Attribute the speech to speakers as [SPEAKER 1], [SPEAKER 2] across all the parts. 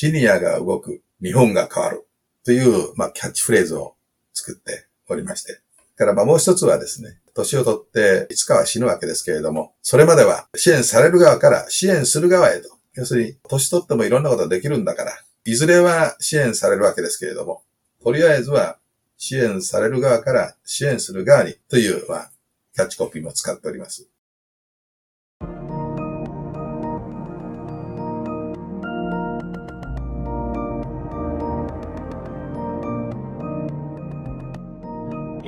[SPEAKER 1] シニアが動く、日本が変わるという、まあ、キャッチフレーズを作っておりまして。からまあもう一つはですね、年をとっていつかは死ぬわけですけれども、それまでは支援される側から支援する側へと。要するに、年取ってもいろんなことができるんだから、いずれは支援されるわけですけれども、とりあえずは支援される側から支援する側にという、まあ、キャッチコピーも使っております。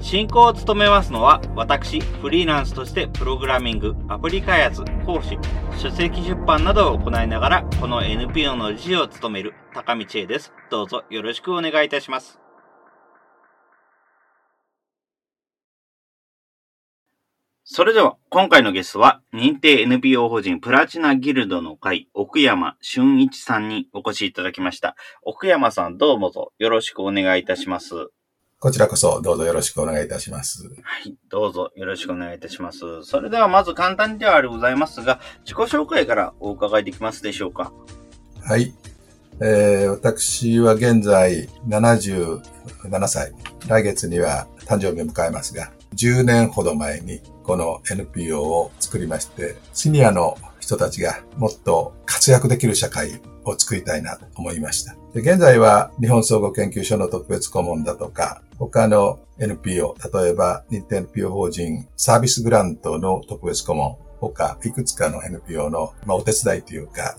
[SPEAKER 2] 進行を務めますのは、私、フリーランスとしてプログラミング、アプリ開発、講師、書籍出版などを行いながら、この NPO の理事を務める高道恵です。どうぞよろしくお願いいたします。それでは、今回のゲストは、認定 NPO 法人プラチナギルドの会、奥山俊一さんにお越しいただきました。奥山さん、どうもぞよろしくお願いいたします。
[SPEAKER 1] こちらこそどうぞよろしくお願いいたします。
[SPEAKER 2] はい、どうぞよろしくお願いいたします。それではまず簡単ではあるございますが、自己紹介からお伺いできますでしょうか？
[SPEAKER 1] はい。えー、私は現在77歳。来月には誕生日を迎えますが、10年ほど前にこの NPO を作りまして、シニアの人たちがもっと活躍できる社会を作りたいなと思いました。で現在は日本総合研究所の特別顧問だとか、他の NPO、例えば認定 NPO 法人サービスグラントの特別顧問、他いくつかの NPO の、お手伝いというか、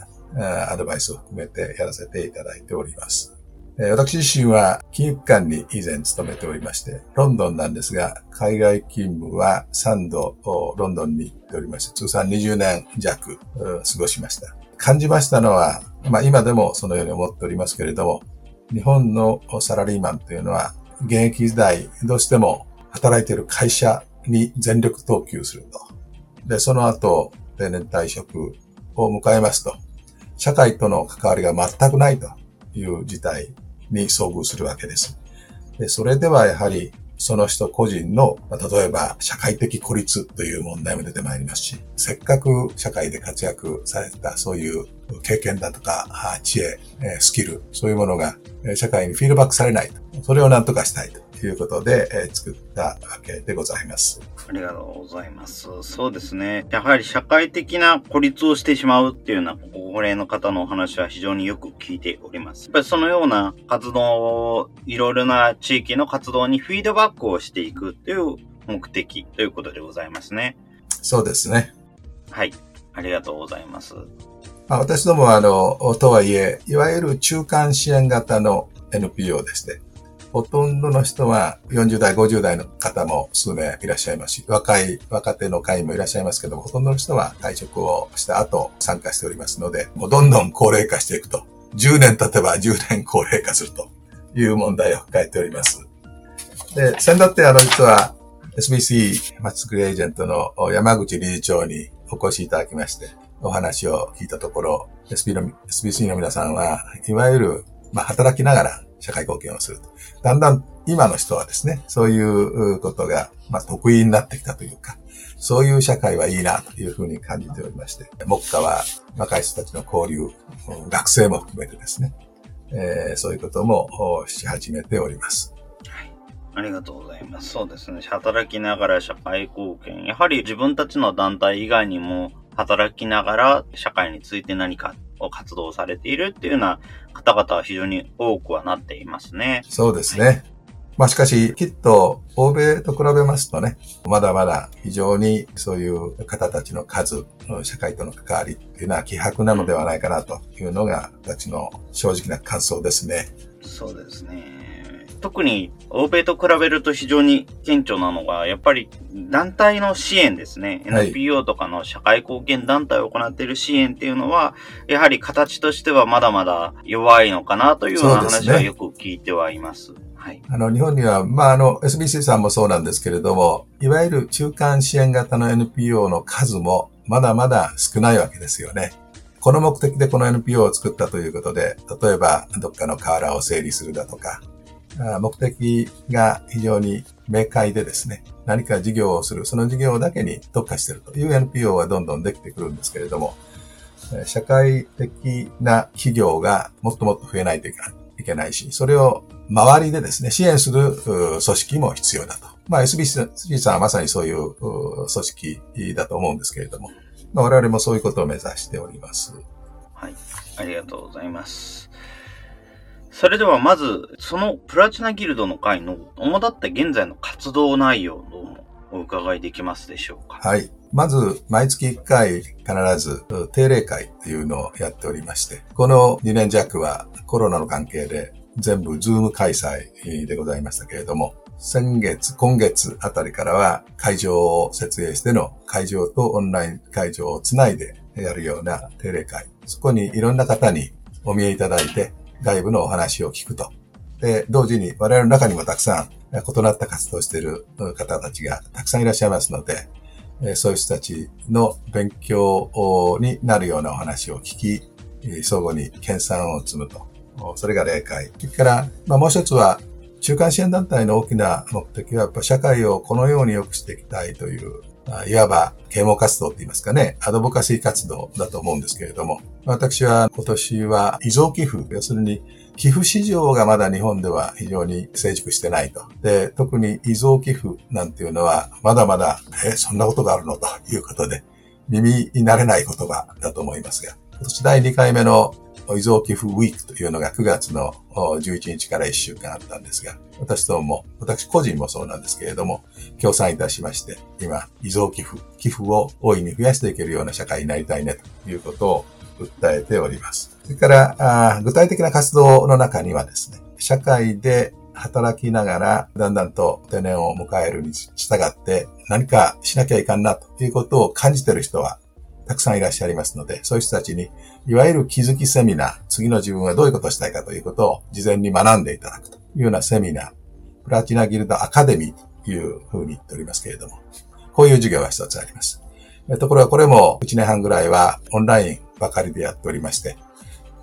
[SPEAKER 1] アドバイスを含めてやらせていただいております。私自身は金融機関に以前勤めておりまして、ロンドンなんですが、海外勤務は3度ロンドンに行っておりまして、通算20年弱過ごしました。感じましたのは、まあ今でもそのように思っておりますけれども、日本のサラリーマンというのは、現役時代どうしても働いている会社に全力投球すると。で、その後、定年退職を迎えますと、社会との関わりが全くないという事態に遭遇するわけです。でそれではやはりその人個人の、例えば社会的孤立という問題も出てまいりますし、せっかく社会で活躍されたそういう経験だとか、知恵、スキル、そういうものが社会にフィードバックされない。それを何とかしたいと。ということで、えー、作ったわけでございます。
[SPEAKER 2] ありがとうございます。そうですね。やはり社会的な孤立をしてしまうっていうような高齢の方のお話は非常によく聞いております。やっぱりそのような活動を、いろいろな地域の活動にフィードバックをしていくという目的ということでございますね。
[SPEAKER 1] そうですね。
[SPEAKER 2] はい。ありがとうございます。
[SPEAKER 1] まあ、私どもは、あの、とはいえ、いわゆる中間支援型の NPO でして、ほとんどの人は40代、50代の方も数名いらっしゃいますし、若い、若手の会員もいらっしゃいますけども、ほとんどの人は退職をした後参加しておりますので、もうどんどん高齢化していくと。10年経てば10年高齢化するという問題を抱えております。で、先だってあの実は SBC マッチクリエージェントの山口理事長にお越しいただきまして、お話を聞いたところ、SBC の皆さんは、いわゆる、まあ、働きながら社会貢献をすると。だんだん今の人はですね、そういうことが、まあ、得意になってきたというか、そういう社会はいいなというふうに感じておりまして、目下は若い人たちの交流、学生も含めてですね、えー、そういうこともし始めております。
[SPEAKER 2] はい。ありがとうございます。そうですね。働きながら社会貢献。やはり自分たちの団体以外にも働きながら社会について何かを活動されているっていうような方々は非常に多くはなっていますね。
[SPEAKER 1] そうですね。はい、まあしかし、きっと、欧米と比べますとね、まだまだ非常にそういう方たちの数、社会との関わりっていうのは希薄なのではないかなというのが、私の正直な感想ですね。
[SPEAKER 2] そうですね。特に欧米と比べると非常に顕著なのが、やっぱり団体の支援ですね。NPO とかの社会貢献団体を行っている支援っていうのは、やはり形としてはまだまだ弱いのかなというような話はよく聞いてはいます。はい。
[SPEAKER 1] あの、日本には、まあ、あの、SBC さんもそうなんですけれども、いわゆる中間支援型の NPO の数もまだまだ少ないわけですよね。この目的でこの NPO を作ったということで、例えばどっかの河原を整理するだとか、目的が非常に明快でですね、何か事業をする、その事業だけに特化しているという NPO はどんどんできてくるんですけれども、社会的な企業がもっともっと増えないといけないし、それを周りでですね、支援する組織も必要だと。まあ SBC さんはまさにそういう組織だと思うんですけれども、まあ、我々もそういうことを目指しております。
[SPEAKER 2] はい。ありがとうございます。それではまず、そのプラチナギルドの会の主だった現在の活動内容をお伺いできますでしょうか。
[SPEAKER 1] はい。まず、毎月1回必ず定例会っていうのをやっておりまして、この2年弱はコロナの関係で全部ズーム開催でございましたけれども、先月、今月あたりからは会場を設営しての会場とオンライン会場をつないでやるような定例会。そこにいろんな方にお見えいただいて外部のお話を聞くと。で、同時に我々の中にもたくさん異なった活動をしている方たちがたくさんいらっしゃいますので、そういう人たちの勉強になるようなお話を聞き、相互に研鑽を積むと。それが例会。それから、まあ、もう一つは、中間支援団体の大きな目的は、やっぱ社会をこのように良くしていきたいという、いわば啓蒙活動って言いますかね、アドボカシー活動だと思うんですけれども、私は今年は遺贈寄付、要するに寄付市場がまだ日本では非常に成熟してないと。で、特に遺贈寄付なんていうのは、まだまだ、え、そんなことがあるのということで、耳に慣れない言葉だと思いますが、今年第2回目の遺贈寄付ウィークというのが9月の11日から1週間あったんですが、私ども、私個人もそうなんですけれども、協賛いたしまして、今、遺贈寄付、寄付を大いに増やしていけるような社会になりたいねということを訴えております。それから具体的な活動の中にはですね、社会で働きながら、だんだんと定年を迎えるに従って何かしなきゃいかんなということを感じている人はたくさんいらっしゃいますので、そういう人たちに、いわゆる気づきセミナー、次の自分はどういうことをしたいかということを事前に学んでいただくというようなセミナー、プラチナギルドアカデミーというふうに言っておりますけれども、こういう授業が一つあります。ところがこれも1年半ぐらいはオンラインばかりでやっておりまして、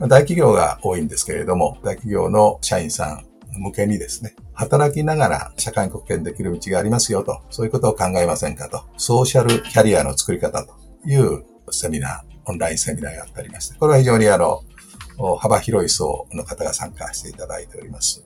[SPEAKER 1] 大企業が多いんですけれども、大企業の社員さん向けにですね、働きながら社会に貢献できる道がありますよと、そういうことを考えませんかと、ソーシャルキャリアの作り方というセミナー、オンラインセミナーがあってありまして、これは非常にあの、幅広い層の方が参加していただいております。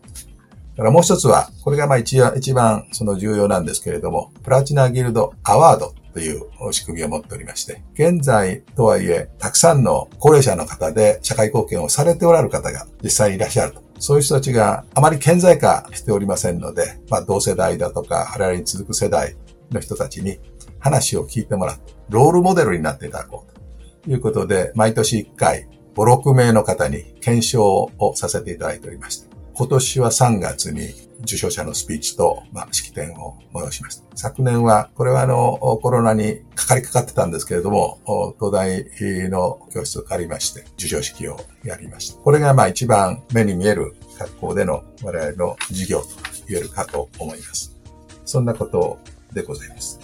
[SPEAKER 1] だからもう一つは、これがまあ一一番その重要なんですけれども、プラチナギルドアワードという仕組みを持っておりまして、現在とはいえ、たくさんの高齢者の方で社会貢献をされておられる方が実際にいらっしゃると。そういう人たちがあまり顕在化しておりませんので、まあ同世代だとか、我々に続く世代の人たちに話を聞いてもらって、ロールモデルになっていただこうということで、毎年1回、5、6名の方に検証をさせていただいておりました。今年は3月に受賞者のスピーチと、まあ、式典を催しました。昨年は、これはあの、コロナにかかりかかってたんですけれども、東大の教室を借りまして、受賞式をやりました。これがまあ一番目に見える学校での我々の授業と言えるかと思います。そんなことでございます。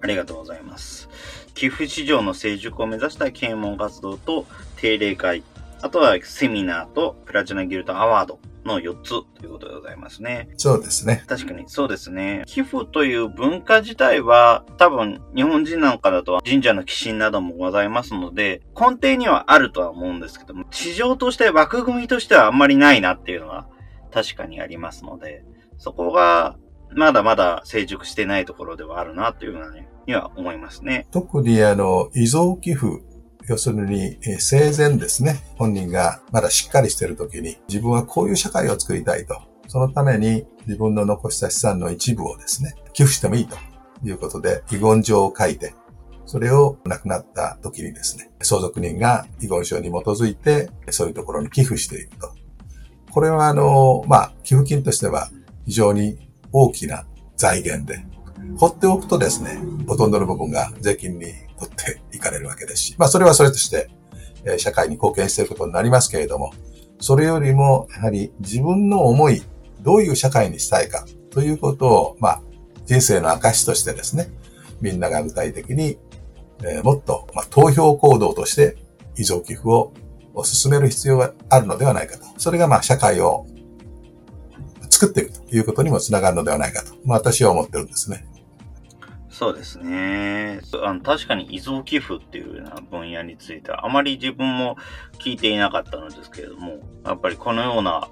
[SPEAKER 2] ありがとうございます。寄付市場の成熟を目指した啓蒙活動と定例会、あとはセミナーとプラチナギルドアワードの4つということでございますね。
[SPEAKER 1] そうですね。
[SPEAKER 2] 確かにそうですね。寄付という文化自体は多分日本人なんかだと神社の寄進などもございますので根底にはあるとは思うんですけども市場として枠組みとしてはあんまりないなっていうのは確かにありますのでそこがまだまだ成熟してないところではあるなというふうには思いますね。
[SPEAKER 1] 特にあの、遺贈寄付、要するに、え生前ですね、本人がまだしっかりしている時に、自分はこういう社会を作りたいと。そのために自分の残した資産の一部をですね、寄付してもいいということで、遺言状を書いて、それを亡くなった時にですね、相続人が遺言書に基づいて、そういうところに寄付していくと。これはあの、まあ、寄付金としては非常に大きな財源で、放っておくとですね、ほとんどの部分が税金に取っていかれるわけですし、まあそれはそれとして、え社会に貢献していることになりますけれども、それよりも、やはり自分の思い、どういう社会にしたいかということを、まあ、人生の証としてですね、みんなが具体的にえー、もっと、まあ、投票行動として遺贈寄付を進める必要があるのではないかと。それがまあ社会を作っていくということにもつながるのではないかと、まあ、私は思ってるんですね。
[SPEAKER 2] そうですね。あの確かに遺贈寄付っていうような分野については、あまり自分も聞いていなかったのですけれども、やっぱりこのような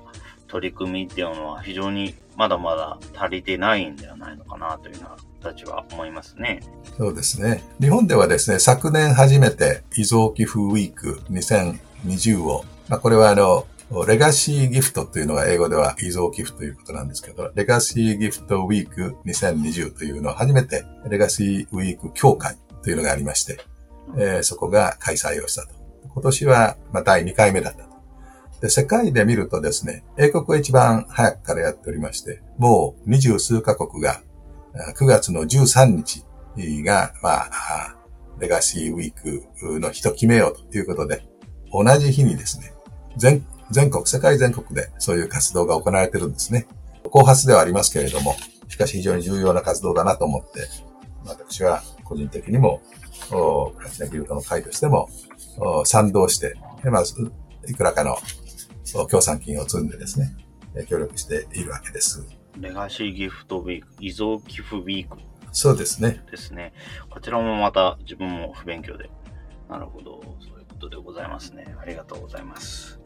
[SPEAKER 2] 取り組みっていうのは非常にまだまだ足りてないんではないのかなというような形は思いますね。
[SPEAKER 1] そうですね。日本ではですね、昨年初めて遺贈寄付ウィーク2020を、まあ、これはあの、レガシーギフトというのが英語では遺贈寄付ということなんですけど、レガシーギフトウィーク2020というのを初めてレガシーウィーク協会というのがありまして、えー、そこが開催をしたと。今年は、まあ、第2回目だったと。で、世界で見るとですね、英国が一番早くからやっておりまして、もう二十数カ国が9月の13日が、まあ、レガシーウィークの日と決めようということで、同じ日にですね、全全国、世界全国でそういう活動が行われてるんですね。後発ではありますけれども、しかし非常に重要な活動だなと思って、私は個人的にも、プラチナギルドの会としても、賛同して、まず、いくらかの協賛金を積んでですね、協力しているわけです。
[SPEAKER 2] レガシーギフトウィーク、遺贈寄付ウィーク。
[SPEAKER 1] そうですね。
[SPEAKER 2] ですね。こちらもまた自分も不勉強で。なるほど。そういうことでございますね。ありがとうございます。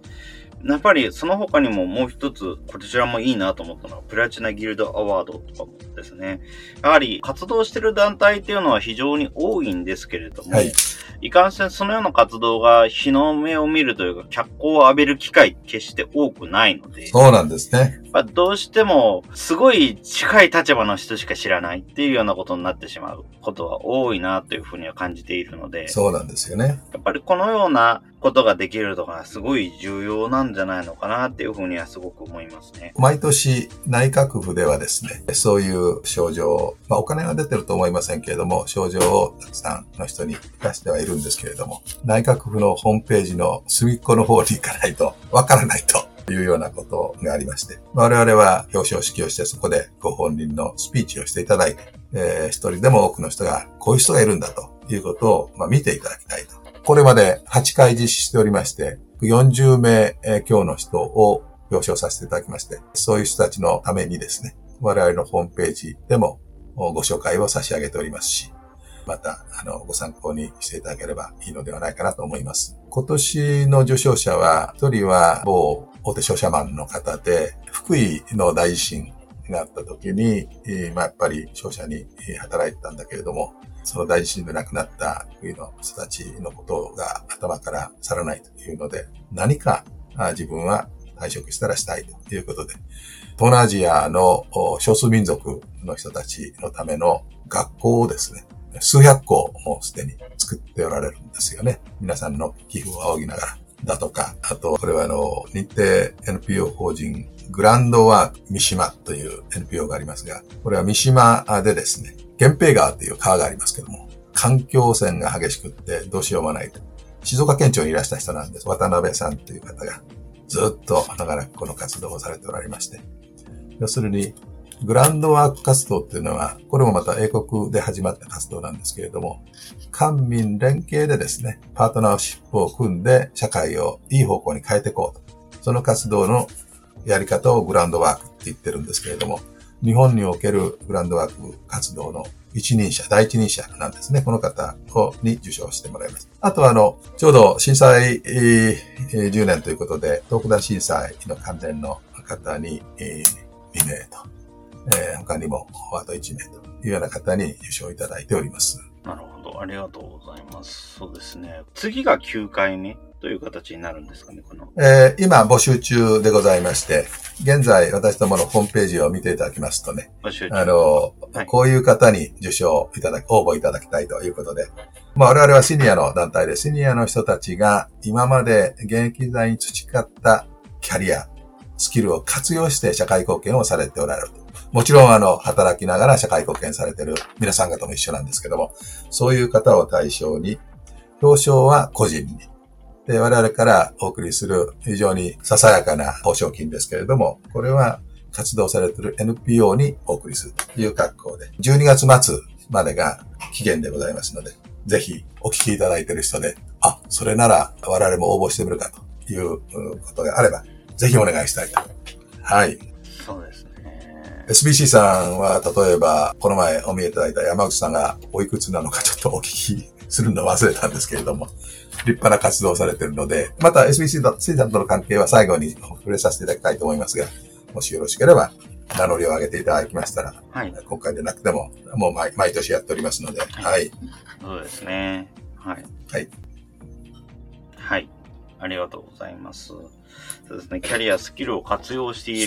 [SPEAKER 2] やっぱりその他にももう一つ、こちらもいいなと思ったのは、プラチナギルドアワードとかもですね。やはり活動してる団体っていうのは非常に多いんですけれども、はい、いかんせんそのような活動が日の目を見るというか、脚光を浴びる機会決して多くないので、
[SPEAKER 1] そうなんですね。
[SPEAKER 2] まあ、どうしても、すごい近い立場の人しか知らないっていうようなことになってしまうことが多いなというふうには感じているので、
[SPEAKER 1] そうなんですよね。
[SPEAKER 2] やっぱりこのようなことができるとか、すごい重要なんじゃないのかなっていうふうにはすごく思いますね。
[SPEAKER 1] 毎年内閣府ではですね、そういう症状、まあお金は出てると思いませんけれども、症状をたくさんの人に出してはいるんですけれども、内閣府のホームページの隅っこの方に行かないとわからないと。いうようなことがありまして、我々は表彰式をしてそこでご本人のスピーチをしていただいて、えー、一人でも多くの人がこういう人がいるんだということを、まあ、見ていただきたいとこれまで8回実施しておりまして、40名強の人を表彰させていただきまして、そういう人たちのためにですね、我々のホームページでもご紹介を差し上げておりますし、また、あの、ご参考にしていただければいいのではないかなと思います。今年の受賞者は、一人は某大手商社マンの方で、福井の大地震があった時に、まあ、やっぱり商社に働いてたんだけれども、その大地震で亡くなった国の人たちのことが頭から去らないというので、何か自分は退職したらしたいということで、東南アジアの少数民族の人たちのための学校をですね、数百校もすでに作っておられるんですよね。皆さんの寄付を仰ぎながら。だとか、あと、これはあの、日程 NPO 法人グランドワーク三島という NPO がありますが、これは三島でですね、源平川という川がありますけども、環境汚染が激しくってどうしようもないと。静岡県庁にいらした人なんです。渡辺さんという方がずっと長らくこの活動をされておられまして。要するに、グランドワーク活動っていうのは、これもまた英国で始まった活動なんですけれども、官民連携でですね、パートナーシップを組んで社会をいい方向に変えていこうと。その活動のやり方をグランドワークって言ってるんですけれども、日本におけるグランドワーク活動の一人者、第一人者なんですね。この方をに受賞してもらいます。あとは、あの、ちょうど震災、えー、10年ということで、東北大震災の関連の方に、えー、2名と、えー、他にもあと1名というような方に受賞いただいております。
[SPEAKER 2] なるほど。ありがとうございます。そうですね。次が9回目という形になるんですかね、この。
[SPEAKER 1] えー、今募集中でございまして、現在私どものホームページを見ていただきますとね、あの、はい、こういう方に受賞いただき、応募いただきたいということで、まあ我々はシニアの団体で、シニアの人たちが今まで現役時代に培ったキャリア、スキルを活用して社会貢献をされておられると。もちろん、あの、働きながら社会貢献されている皆さん方も一緒なんですけども、そういう方を対象に、表彰は個人に、で、我々からお送りする非常にささやかな報奨金ですけれども、これは活動されている NPO にお送りするという格好で、12月末までが期限でございますので、ぜひお聞きいただいている人で、あ、それなら我々も応募してみるかということがあれば、ぜひお願いしたいと。はい。
[SPEAKER 2] そうですね。
[SPEAKER 1] SBC さんは、例えば、この前お見えいただいた山口さんがおいくつなのかちょっとお聞きするの忘れたんですけれども、立派な活動をされているので、また SBC さんとの関係は最後に触れさせていただきたいと思いますが、もしよろしければ、名乗りを上げていただきましたら、はい、今回でなくても、もう毎毎年やっておりますので、はい。
[SPEAKER 2] そうですね。はい。
[SPEAKER 1] はい。
[SPEAKER 2] はい。ありがとうございます。そうですね。キャリア、スキルを活用している。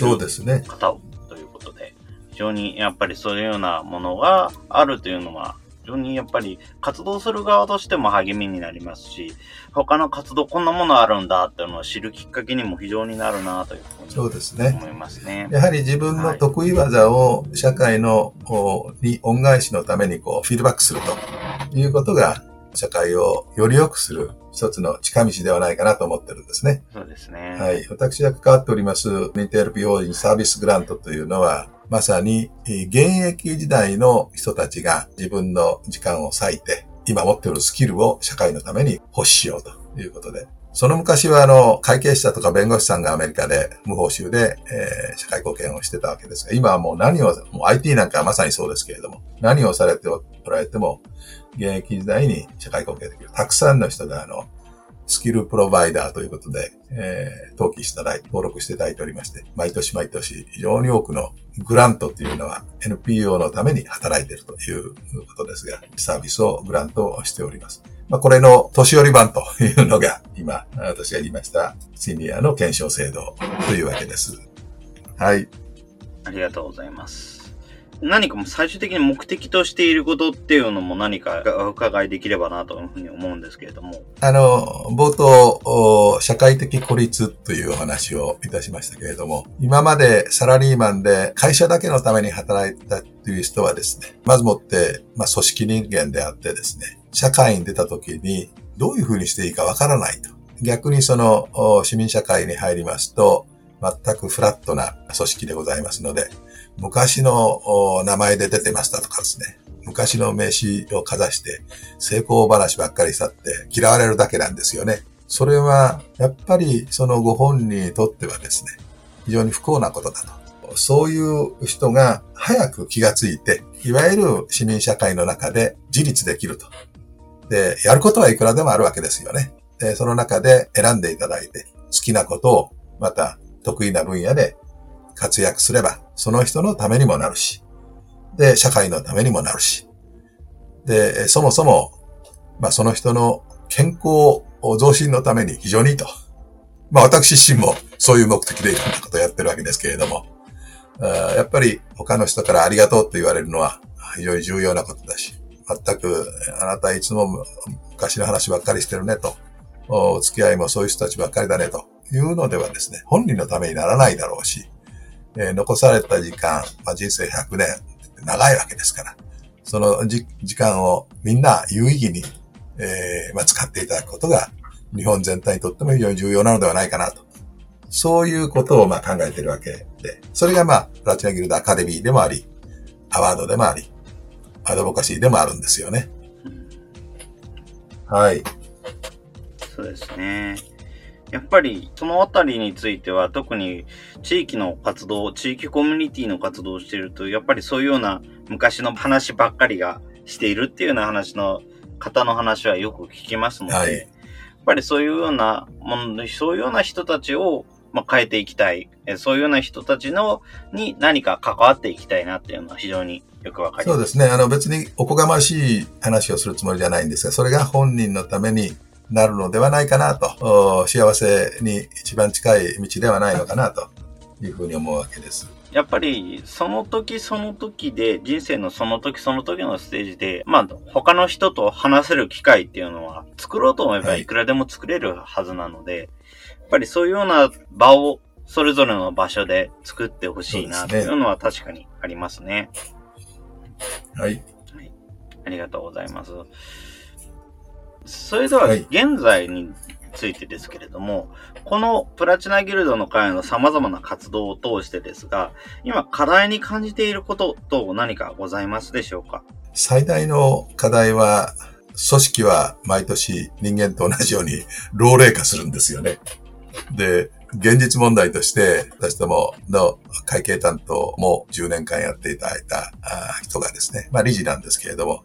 [SPEAKER 2] 方をということで、非常にやっぱりそういうようなものがあるというのは、非常にやっぱり活動する側としても励みになりますし、他の活動こんなものあるんだっていうのを知るきっかけにも非常になるなというふうにそうですね。思いますね。
[SPEAKER 1] やはり自分の得意技を社会の、に恩返しのためにこうフィードバックするということが社会をより良くする一つの近道ではないかなと思ってるんですね。
[SPEAKER 2] そうですね。
[SPEAKER 1] はい。私が関わっております認定 LP 法人サービスグラントというのは、まさに現役時代の人たちが自分の時間を割いて、今持っているスキルを社会のために欲しようということで。その昔はあの、会計士だとか弁護士さんがアメリカで無報酬で、えー、社会貢献をしてたわけですが、今はもう何を、もう IT なんかはまさにそうですけれども、何をされておられても、現役時代に社会貢献できる。たくさんの人があの、スキルプロバイダーということで、えー、登記しただいて、登録していただいておりまして、毎年毎年非常に多くのグラントっていうのは NPO のために働いているということですが、サービスをグラントをしております。まあ、これの年寄り版というのが今、私が言いましたシニアの検証制度というわけです。はい。
[SPEAKER 2] ありがとうございます。何かも最終的に目的としていることっていうのも何かお伺いできればなというふうに思うんですけれども。
[SPEAKER 1] あの、冒頭、社会的孤立というお話をいたしましたけれども、今までサラリーマンで会社だけのために働いたという人はですね、まずもって、まあ、組織人間であってですね、社会に出た時にどういうふうにしていいかわからないと。逆にその市民社会に入りますと、全くフラットな組織でございますので、昔の名前で出てましたとかですね、昔の名刺をかざして成功話ばっかりしたって嫌われるだけなんですよね。それは、やっぱりそのご本人にとってはですね、非常に不幸なことだと。そういう人が早く気がついて、いわゆる市民社会の中で自立できると。で、やることはいくらでもあるわけですよね。で、その中で選んでいただいて、好きなことを、また得意な分野で活躍すれば、その人のためにもなるし、で、社会のためにもなるし、で、そもそも、まあ、その人の健康増進のために非常にいいと。まあ、私自身もそういう目的でいろんなことをやってるわけですけれども、やっぱり他の人からありがとうと言われるのは非常に重要なことだし、全くあなたいつも昔の話ばっかりしてるねと、お付き合いもそういう人たちばっかりだねというのではですね、本人のためにならないだろうし、えー、残された時間、まあ、人生100年長いわけですから、その時間をみんな有意義に、えー、まあ、使っていただくことが日本全体にとっても非常に重要なのではないかなと。そういうことをまあ考えているわけで、それがまあ、プラチナギルドアカデミーでもあり、アワードでもあり、アドボカシーでもあるんですよね。はい。
[SPEAKER 2] そうですね。やっぱりそのあたりについては特に地域の活動、地域コミュニティの活動をしていると、やっぱりそういうような昔の話ばっかりがしているっていうような話の方の話はよく聞きますので、はい、やっぱりそういうようなもの、そういうような人たちをまあ、変えていきたい。そういうような人たちの、に何か関わっていきたいなっていうのは非常によくわかります。
[SPEAKER 1] そうですね。あの別におこがましい話をするつもりじゃないんですが、それが本人のためになるのではないかなと、幸せに一番近い道ではないのかなというふうに思うわけです。
[SPEAKER 2] やっぱり、その時その時で、人生のその時その時のステージで、まあ、他の人と話せる機会っていうのは、作ろうと思えばいくらでも作れるはずなので、はい、やっぱりそういうような場を、それぞれの場所で作ってほしいなというのは確かにありますね。
[SPEAKER 1] はい。
[SPEAKER 2] はい。ありがとうございます。それでは、現在についてですけれども、はい、このプラチナギルドの会の様々な活動を通してですが、今課題に感じていることと何かございますでしょうか？
[SPEAKER 1] 最大の課題は、組織は毎年人間と同じように老齢化するんですよね。で、現実問題として、私どもの会計担当も10年間やっていただいた人がですね、まあ理事なんですけれども、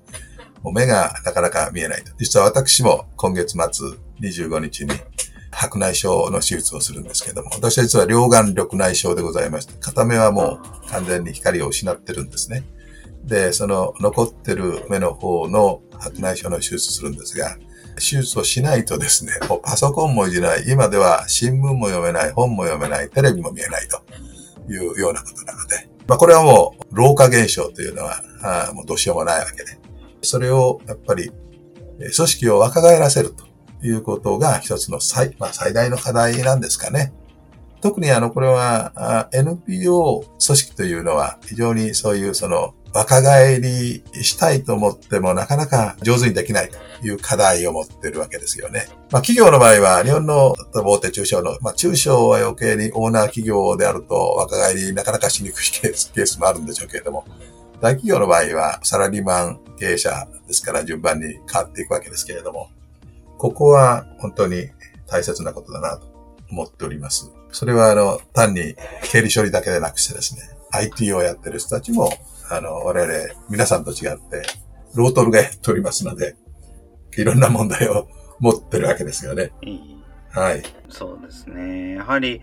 [SPEAKER 1] もう目がなかなか見えないと。実は私も今月末25日に白内障の手術をするんですけども、私は実は両眼緑内障でございまして、片目はもう完全に光を失ってるんですね。で、その残ってる目の方の白内障の手術するんですが、手術をしないとですね、もうパソコンもいじない、今では新聞も読めない、本も読めない、テレビも見えないというようなことなので、まあこれはもう老化現象というのは、あもうどうしようもないわけで、それをやっぱり、組織を若返らせるということが一つの最,、まあ、最大の課題なんですかね。特にあの、これは NPO 組織というのは非常にそういうその若返りしたいと思ってもなかなか上手にできないという課題を持っているわけですよね。まあ企業の場合は日本の大手中小の、まあ中小は余計にオーナー企業であると若返りなかなかしにくいケースケースもあるんでしょうけれども、大企業の場合はサラリーマン経営者ですから順番に変わっていくわけですけれども、ここは本当に大切なことだなと思っております。それはあの、単に経理処理だけでなくしてですね、IT をやってる人たちも、あの、我々皆さんと違って、ロートルがやっておりますので、いろんな問題を持ってるわけですよね。はい。
[SPEAKER 2] そうですね。やはり、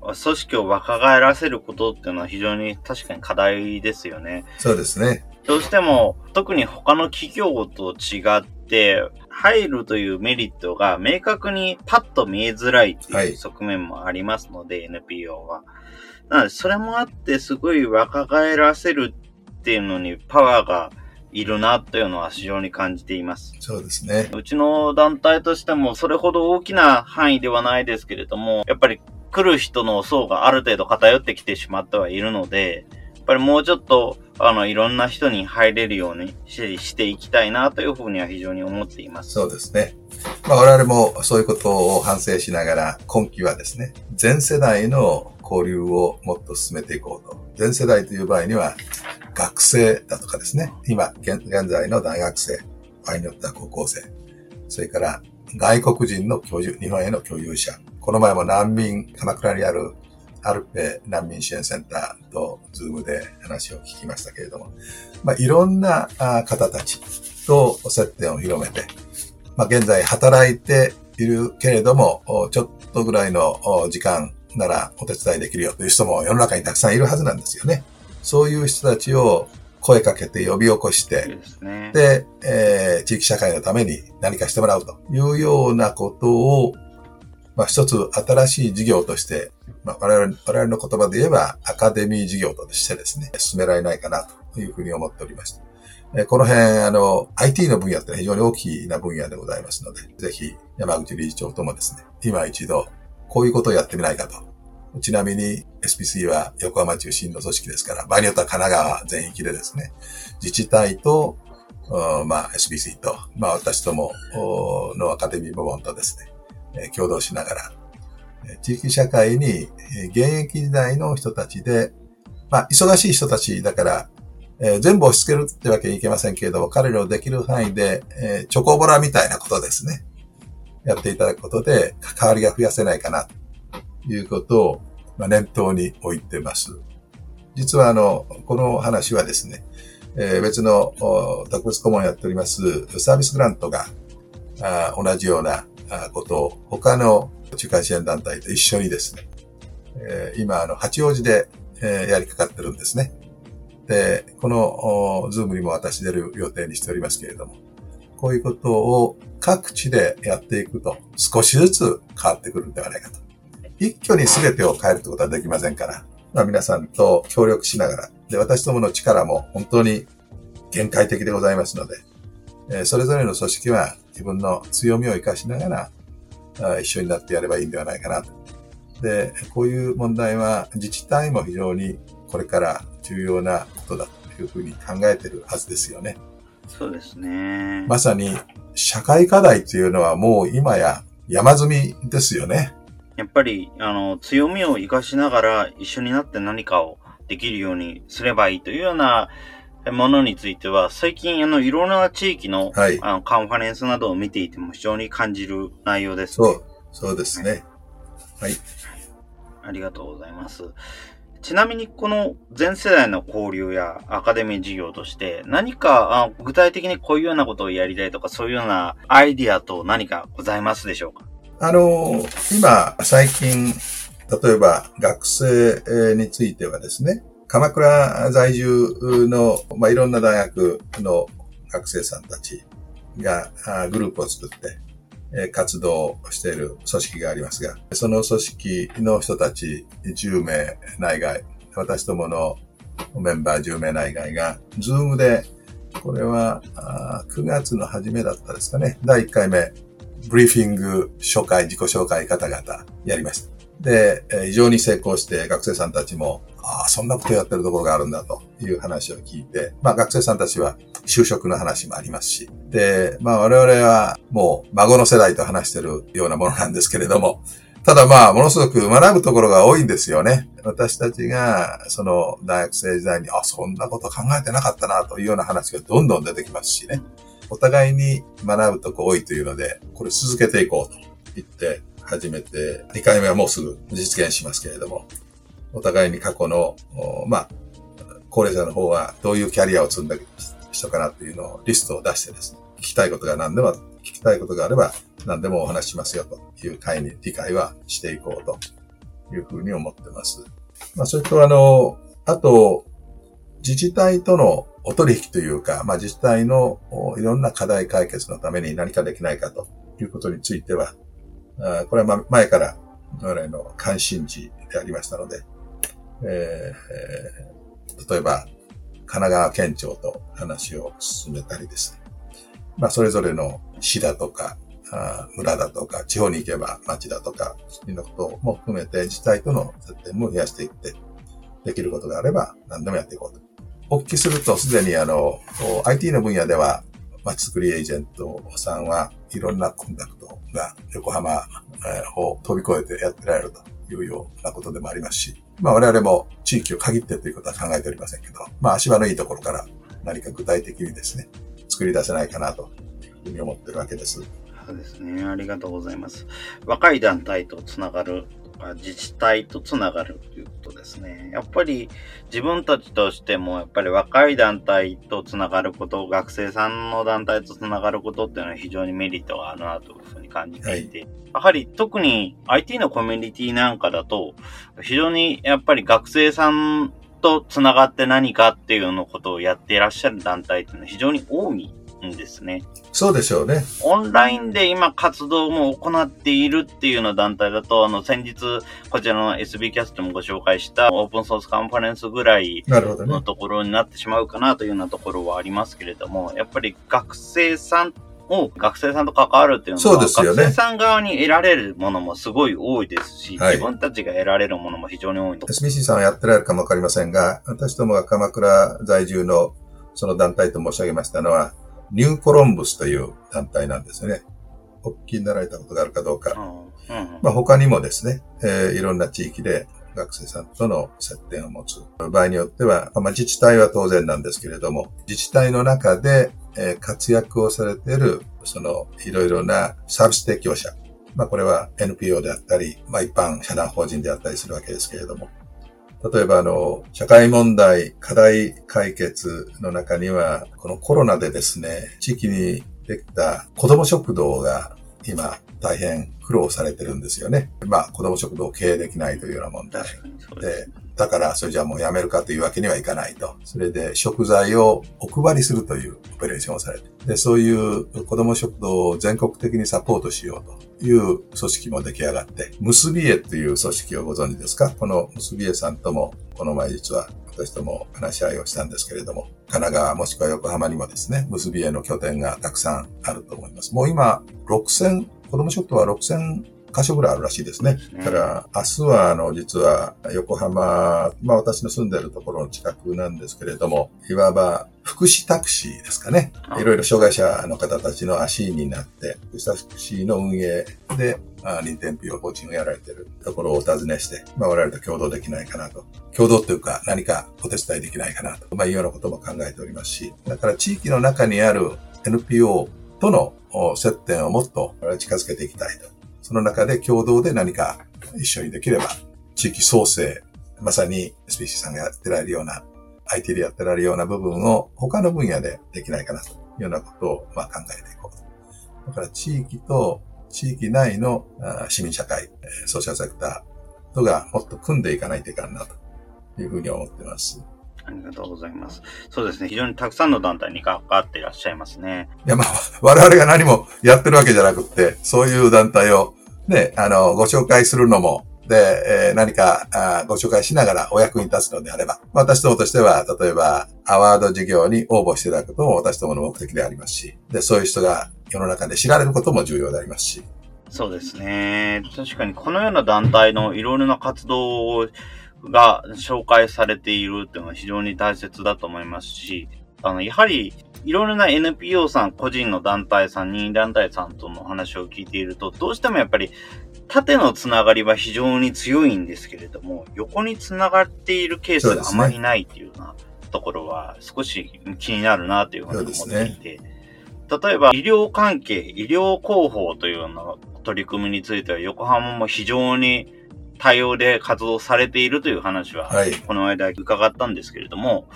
[SPEAKER 2] 組織を若返らせることっていうのは非常に確かに課題ですよね。
[SPEAKER 1] そうですね。
[SPEAKER 2] どうしても、特に他の企業と違って、入るというメリットが明確にパッと見えづらいっていう側面もありますので、はい、NPO は。なので、それもあって、すごい若返らせるっていうのにパワーがいるなというのは非常に感じています。
[SPEAKER 1] そうですね。
[SPEAKER 2] うちの団体としてもそれほど大きな範囲ではないですけれども、やっぱり来る人の層がある程度偏ってきてしまってはいるので、やっぱりもうちょっと、あの、いろんな人に入れるようにしていきたいなというふうには非常に思っています。
[SPEAKER 1] そうですね。まあ我々もそういうことを反省しながら、今期はですね、全世代の交流をもっと進めていこうと。全世代という場合には、学生だとかですね、今、現在の大学生、場合によっては高校生、それから外国人の居住、日本への居住者、この前も難民、鎌倉にあるアルペ難民支援センターとズームで話を聞きましたけれども、まあ、いろんな方たちと接点を広めて、まあ、現在働いているけれども、ちょっとぐらいの時間ならお手伝いできるよという人も世の中にたくさんいるはずなんですよね。そういう人たちを声かけて呼び起こして、で、ね、えー、地域社会のために何かしてもらうというようなことをまあ、一つ新しい事業として、まあ、我々我々の言葉で言えばアカデミー事業としてですね、進められないかなというふうに思っておりました。えこの辺、あの、IT の分野って非常に大きな分野でございますので、ぜひ山口理事長ともですね、今一度こういうことをやってみないかと。ちなみに SPC は横浜中心の組織ですから、場合によっては神奈川全域でですね、自治体と、まあ SPC と、まあ私どものアカデミー部門とですね、共同しながら、地域社会に現役時代の人たちで、まあ、忙しい人たちだから、えー、全部押し付けるってわけにいけませんけれども、彼らのできる範囲で、えー、チョコボラみたいなことですね。やっていただくことで、関わりが増やせないかな、いうことを、まあ、念頭に置いてます。実は、あの、この話はですね、えー、別の特別顧問やっておりますサービスグラントがあ同じようなことを他の中間支援団体と一緒にですね、えー、今、あの、八王子で、えー、やりかかってるんですね。で、この、ズームにも私出る予定にしておりますけれども、こういうことを各地でやっていくと少しずつ変わってくるんではないかと。一挙に全てを変えるってことはできませんから、まあ、皆さんと協力しながら、で、私どもの力も本当に限界的でございますので、えー、それぞれの組織は自分の強みを活かしながら、一緒になってやればいいんではないかなと。で、こういう問題は自治体も非常にこれから重要なことだというふうに考えてるはずですよね。
[SPEAKER 2] そうですね。
[SPEAKER 1] まさに社会課題というのはもう今や山積みですよね。
[SPEAKER 2] やっぱり、あの、強みを活かしながら一緒になって何かをできるようにすればいいというようなものについては、最近、あの、いろんな地域の、
[SPEAKER 1] はい
[SPEAKER 2] あの、カンファレンスなどを見ていても非常に感じる内容です、
[SPEAKER 1] そう、そうですね。はい。
[SPEAKER 2] ありがとうございます。ちなみに、この全世代の交流やアカデミー事業として、何かあ具体的にこういうようなことをやりたいとか、そういうようなアイディアと何かございますでしょうか？
[SPEAKER 1] あの、今、最近、例えば学生についてはですね、鎌倉在住の、まあ、いろんな大学の学生さんたちがグループを作って、活動している組織がありますが、その組織の人たち10名内外、私どものメンバー10名内外が、ズームで、これは9月の初めだったですかね、第1回目、ブリーフィング初回、自己紹介方々やりました。で、え非常に成功して学生さんたちも、ああ、そんなことやってるところがあるんだという話を聞いて、まあ学生さんたちは就職の話もありますし、で、まあ我々はもう孫の世代と話してるようなものなんですけれども、ただまあ、ものすごく学ぶところが多いんですよね。私たちが、その大学生時代に、あ、そんなこと考えてなかったな、というような話がどんどん出てきますしね。お互いに学ぶとこ多いというので、これ続けていこうと言って始めて、2回目はもうすぐ実現しますけれども、お互いに過去の、まあ、高齢者の方はどういうキャリアを積んだ人かなというのをリストを出してですね、聞きたいことが何でも、聞きたいことがあれば何でもお話しますよという会に理解はしていこうというふうに思ってます。まあ、それとあの、あと、自治体とのお取引というか、まあ、自治体のいろんな課題解決のために何かできないかということについては、あこれは前から我々の関心事でありましたので、えー例えば、神奈川県庁と話を進めたりですね。まあ、それぞれの市だとか、あ村だとか、地方に行けば町だとか、そういうことも含めて自治体との接点も増やしていって、できることがあれば何でもやっていこうと。お聞きすると、すでにあの、IT の分野では、まちづくりエージェントさんはいろんなコンタクトが横浜を飛び越えてやってられるというようなことでもありますし、まあ我々も地域を限ってということは考えておりませんけど、まあ足場のいいところから何か具体的にですね、作り出せないかなというふうに思ってるわけです。
[SPEAKER 2] そうですね。ありがとうございます。若い団体とつながる自治体とつながるということですね。やっぱり自分たちとしても、やっぱり若い団体とつながること、学生さんの団体とつながることっていうのは非常にメリットがあるなというふうに感じていて、やはり特に IT のコミュニティなんかだと、非常にやっぱり学生さんとつながって何かっていうのことをやっていらっしゃる団体っていうのは非常に多いんですね。
[SPEAKER 1] そうでしょうね。
[SPEAKER 2] オンラインで今活動も行っているっていうような団体だと、あの、先日、こちらの SB キャストもご紹介したオープンソースカンファレンスぐらい。のところになってしまうかなというようなところはありますけれども、やっぱり学生さんを学生さんと関わるっていうの
[SPEAKER 1] そう
[SPEAKER 2] は、
[SPEAKER 1] ですよね
[SPEAKER 2] 学生さん側に得られるものもすごい多いですし、
[SPEAKER 1] はい
[SPEAKER 2] 自分たちが得られるものも非常に多いと。
[SPEAKER 1] SBC さんはやってられるかもわかりませんが、私どもが鎌倉在住のその団体と申し上げましたのは、ニューコロンブスという団体なんですね。お聞きになられたことがあるかどうか。
[SPEAKER 2] うんうん
[SPEAKER 1] まあ、他にもですね、えーいろんな地域で学生さんとの接点を持つ。場合によっては、まあ、自治体は当然なんですけれども、自治体の中で、えー活躍をされている、その、いろいろなサービス提供者。まあ、これは NPO であったり、まあ、一般社団法人であったりするわけですけれども、例えば、あの、社会問題、課題解決の中には、このコロナでですね、地域にできた子ども食堂が今大変苦労されてるんですよね。まあ、子ども食堂を経営できないというような問題。
[SPEAKER 2] で、
[SPEAKER 1] だから、それじゃあもうやめるかというわけにはいかないと。それで、食材をお配りするというオペレーションをされて。で、そういう子ども食堂を全国的にサポートしようという組織も出来上がって、結び絵という組織をご存知ですか？この結び絵さんとも、この前実は私とも話し合いをしたんですけれども、神奈川もしくは横浜にもですね、結び絵の拠点がたくさんあると思います。もう今、6000、子供食堂は6000箇所ぐらいあるらしいですね。だから、明日は、あの、実は、横浜、まあ私の住んでるところの近くなんですけれども、いわば、福祉タクシーですかね。いろいろ障害者の方たちの足になって、福祉タクシーの運営で、あ臨転 PO 法人をやられているところをお尋ねして、まあ我々と共同できないかなと。共同というか何かお手伝いできないかなと、まあいうようなことも考えておりますし、だから地域の中にある NPO とのお接点をもっと近づけていきたいと。その中で共同で何か一緒にできれば、地域創生、まさに SPC さんがやってられるような、IT でやってられるような部分を他の分野でできないかなというようなことをまあ考えていこうと。だから地域と地域内の市民社会、ソーシャルセクターとがもっと組んでいかないといかんなというふうに思っています。
[SPEAKER 2] ありがとうございます。そうですね。非常にたくさんの団体に関わっていらっしゃいますね。
[SPEAKER 1] いや、まあ、我々が何もやってるわけじゃなくって、そういう団体をね、あの、ご紹介するのも、で、えー何かあーご紹介しながらお役に立つのであれば、私どもとしては、例えば、アワード事業に応募していただくことも私どもの目的でありますし、で、そういう人が世の中で知られることも重要でありますし、
[SPEAKER 2] そうですね。確かにこのような団体のいろいろな活動が紹介されているっていうのは非常に大切だと思いますし、あの、やはり、いろいろな NPO さん、個人の団体さん、任意団体さんとの話を聞いていると、どうしてもやっぱり、縦のつながりは非常に強いんですけれども、横につながっているケースがあまりないっていうようなところは少し気になるなというふうに思っていて、例えば医療関係、医療広報というような取り組みについては横浜も非常に対応で活動されているという話は、
[SPEAKER 1] はい。
[SPEAKER 2] この間伺ったんですけれども、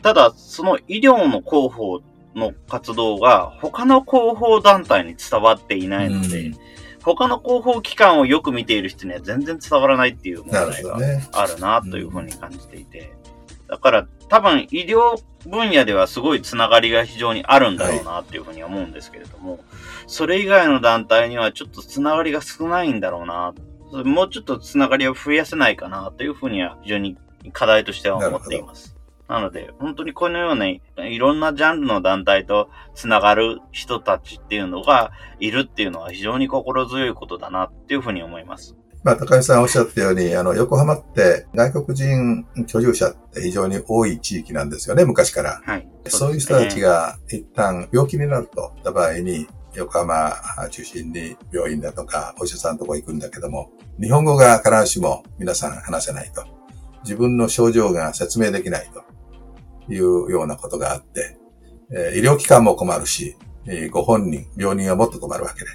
[SPEAKER 2] ただその医療の広報の活動が他の広報団体に伝わっていないので、
[SPEAKER 1] うん
[SPEAKER 2] 他の広報機関をよく見ている人には全然伝わらないっていう問題が。あるなというふうに感じていて、だから多分医療分野ではすごいつながりが非常にあるんだろうなっていうふうに思うんですけれども、それ以外の団体にはちょっとつながりが少ないんだろうな、もうちょっとつながりを増やせないかなというふうには非常に課題としては思っています。なので、本当にこのようないろんなジャンルの団体とつながる人たちっていうのがいるっていうのは非常に心強いことだなっていうふうに思います。
[SPEAKER 1] まあ、高橋さんおっしゃったように、あの、横浜って外国人居住者って非常に多い地域なんですよね、昔から。
[SPEAKER 2] はい。
[SPEAKER 1] そういう人たちが一旦病気になると、った場合に、横浜中心に病院だとか、お医者さんのとこ行くんだけども、日本語が必ずしも皆さん話せないと。自分の症状が説明できないというようなことがあって、え医療機関も困るし、えご本人、病人はもっと困るわけで。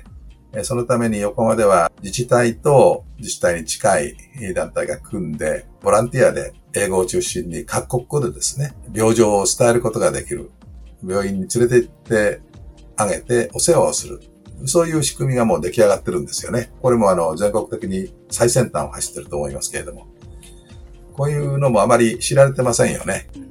[SPEAKER 1] えそのために横浜では自治体と自治体に近い団体が組んで、ボランティアで英語を中心に各国語でですね、病状を伝えることができる。病院に連れて行ってあげてお世話をする。そういう仕組みがもう出来上がってるんですよね。これもあの全国的に最先端を走ってると思いますけれども。こういうのもあまり知られてませんよね。
[SPEAKER 2] うん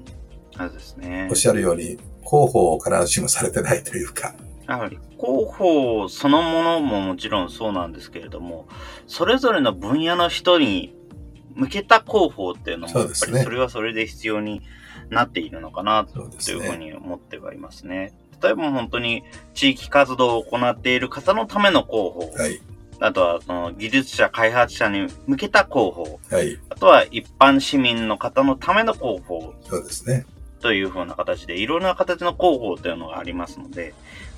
[SPEAKER 2] そうですね
[SPEAKER 1] おっ。しゃるように、広報を必ずしもされてないというか。
[SPEAKER 2] やはり広報そのものももちろんそうなんですけれども、それぞれの分野の人に向けた広報っていうのも、やっぱりそれはそれで必要になっているのかなというふう
[SPEAKER 1] ね。
[SPEAKER 2] に思ってはいますね。例えば本当に地域活動を行っている方のための広報、
[SPEAKER 1] はい。
[SPEAKER 2] あとはその技術者、開発者に向けた広報、
[SPEAKER 1] はい。
[SPEAKER 2] あとは一般市民の方のための広報
[SPEAKER 1] そうですね。
[SPEAKER 2] という風な形で、いろんな形の広報というのがありますので、やっ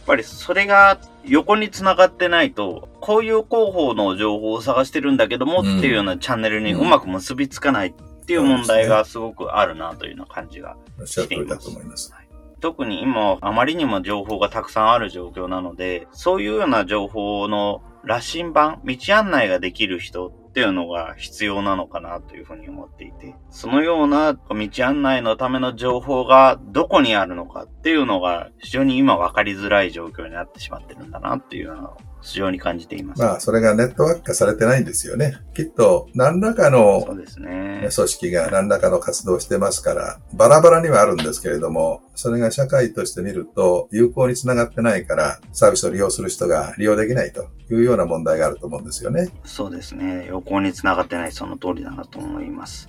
[SPEAKER 2] ぱりそれが横に繋がってないと、こういう広報の情報を探してるんだけども、
[SPEAKER 1] うん
[SPEAKER 2] っていうようなチャンネルにうまく結びつかないっていう問題がすごくあるなというような感じが
[SPEAKER 1] しゃる通りだと思います。
[SPEAKER 2] 特に今、あまりにも情報がたくさんある状況なので、そういうような情報の羅針盤、道案内ができる人っていうのが必要なのかなというふうに思っていて、そのような道案内のための情報がどこにあるのかっていうのが非常に今分かりづらい状況になってしまってるんだなっていうのを非常に感じています。
[SPEAKER 1] まあ、それがネットワーク化されてないんですよね。きっと、何らか
[SPEAKER 2] そ
[SPEAKER 1] の組。織が何らかの活動をしてますから、バラバラにはあるんですけれども、それが社会として見ると、有効につながってないから、サービスを利用する人が利用できないというような問題があると思うんですよね。
[SPEAKER 2] そうですね。横に繋がってないその通りだなと思います。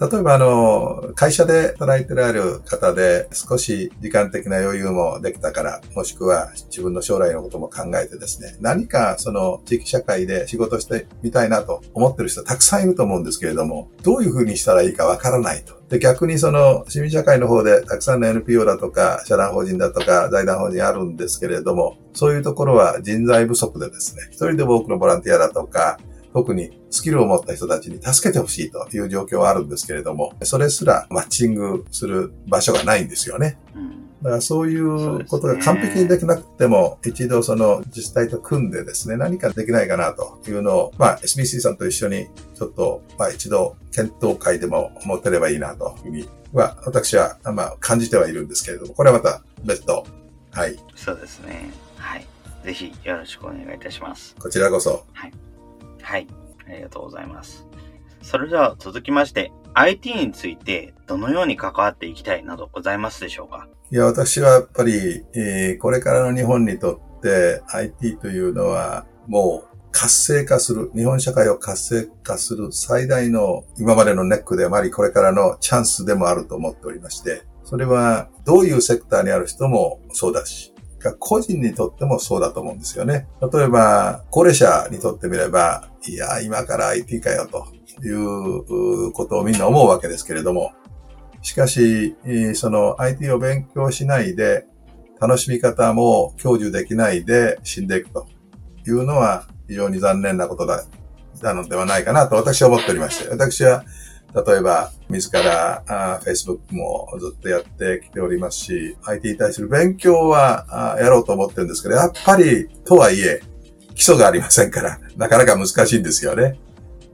[SPEAKER 1] 例えばあの、会社で働いてられる方で少し時間的な余裕もできたから、もしくは自分の将来のことも考えてですね、何かその地域社会で仕事してみたいなと思ってる人たくさんいると思うんですけれども、どういうふうにしたらいいかわからないと。で、逆にその市民社会の方でたくさんの NPO だとか、社団法人だとか、財団法人あるんですけれども、そういうところは人材不足でですね、一人でも多くのボランティアだとか、特にスキルを持った人たちに助けてほしいという状況はあるんですけれども、それすらマッチングする場所がないんですよね。だからそういうことが完璧にできなくても、一度その自治体と組んでですね、何かできないかなというのを、まあ SBC さんと一緒にちょっと、まあ一度検討会でも持てればいいなというふうには、私は、まあ感じてはいるんですけれども、これはまた別途、はい。
[SPEAKER 2] そうですね。はい。ぜひよろしくお願いいたします。
[SPEAKER 1] こちらこそ。
[SPEAKER 2] はい。はい。ありがとうございます。それでは続きまして、IT についてどのように関わっていきたいなどございますでしょうか？
[SPEAKER 1] いや、私はやっぱり、えー、これからの日本にとって IT というのはもう活性化する、日本社会を活性化する最大の今までのネックでもあり、これからのチャンスでもあると思っておりまして、それはどういうセクターにある人もそうだし、が個人にとってもそうだと思うんですよね。例えば、高齢者にとってみれば、いや、今から IT かよということをみんな思うわけですけれども、しかし、その IT を勉強しないで、楽しみ方も享受できないで死んでいくというのは非常に残念なことだ、なのではないかなと私は思っておりまして、私は例えば、自らあ Facebook もずっとやってきておりますし、IT に対する勉強はあやろうと思ってるんですけど、やっぱり、とはいえ、基礎がありませんから、なかなか難しいんですよね。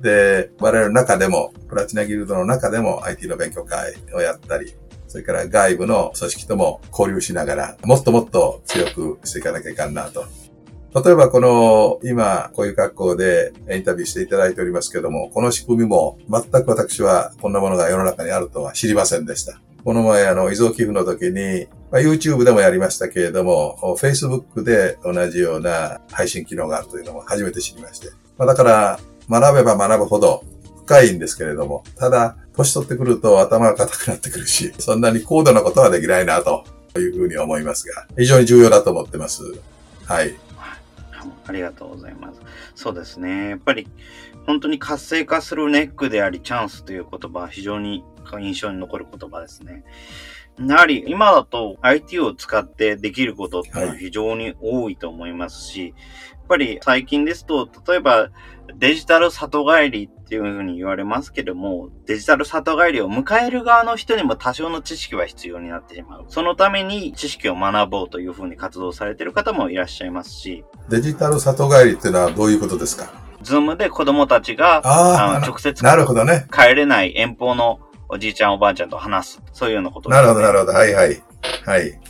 [SPEAKER 1] で、我々の中でも、プラチナギルドの中でも IT の勉強会をやったり、それから外部の組織とも交流しながら、もっともっと強くしていかなきゃいかんなと例えばこの、今、こういう格好でインタビューしていただいておりますけども、この仕組みも全く私はこんなものが世の中にあるとは知りませんでした。この前、あの、遺贈寄付の時に、まあ、YouTube でもやりましたけれども、Facebook で同じような配信機能があるというのも初めて知りまして。まあ、だから、学べば学ぶほど深いんですけれども、ただ、年取ってくると頭が硬くなってくるし、そんなに高度なことはできないなというふうに思いますが、非常に重要だと思ってます。はい。
[SPEAKER 2] ありがとうございます。そうですね。やっぱり、本当に活性化するネックであり、チャンスという言葉は非常に印象に残る言葉ですね。やはり今だと IT を使ってできることっていうのは非常に多いと思いますし、はい、やっぱり最近ですと、例えばデジタル里帰りっていうふうに言われますけども、デジタル里帰りを迎える側の人にも多少の知識は必要になってしまう。そのために知識を学ぼうというふうに活動されている方もいらっしゃいますし。
[SPEAKER 1] デジタル里帰りっていうのはどういうことですか？
[SPEAKER 2] ズームで子供たちが、
[SPEAKER 1] あ
[SPEAKER 2] 直接
[SPEAKER 1] なるほどね。
[SPEAKER 2] 帰れない遠方のおじいちゃんおばあちゃんと話す。そういうようなこと
[SPEAKER 1] です、ね、なるほど、なるほど。はいはい。はい。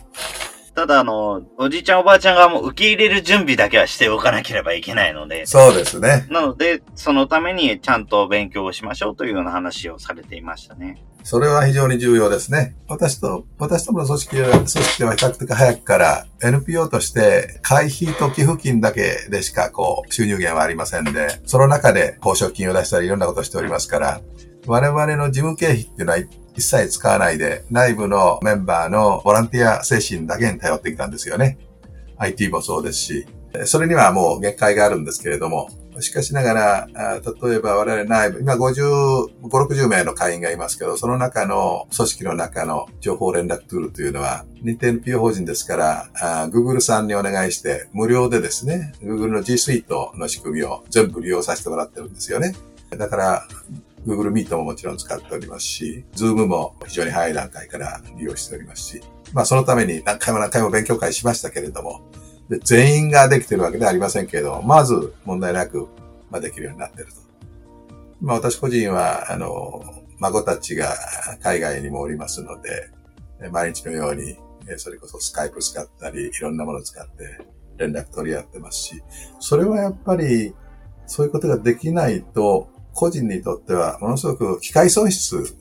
[SPEAKER 2] ただ、あの、おじいちゃんおばあちゃんがもう受け入れる準備だけはしておかなければいけないので。
[SPEAKER 1] そうですね。
[SPEAKER 2] なので、そのためにちゃんと勉強をしましょうというような話をされていましたね。
[SPEAKER 1] それは非常に重要ですね。私と、私どもの組織は、組織では比較的早くから NPO として会費と寄付金だけでしかこう収入源はありませんで、その中で報奨金を出したりいろんなことをしておりますから、我々の事務経費っていうのは一一切使わないで、内部のメンバーのボランティア精神だけに頼ってきたんですよね。IT もそうですし、それにはもう限界があるんですけれども、しかしながら、例えば我々内部、今50、5、60名の会員がいますけど、その中の組織の中の情報連絡ツールというのは、認定 NPO 法人ですから、Google さんにお願いして、無料でですね、Google の G Suite の仕組みを全部利用させてもらってるんですよね。だから、Google Meet ももちろん使っておりますし、Zoom も非常に早い段階から利用しておりますし、まあそのために何回も何回も勉強会しましたけれども、で全員ができてるわけではありませんけれども、まず問題なく、まあ、できるようになってると。まあ私個人は、あの、孫たちが海外にもおりますので、毎日のように、それこそスカイプ使ったり、いろんなものを使って連絡取り合ってますし、それはやっぱり、そういうことができないと、個人にとってはものすごく機械損失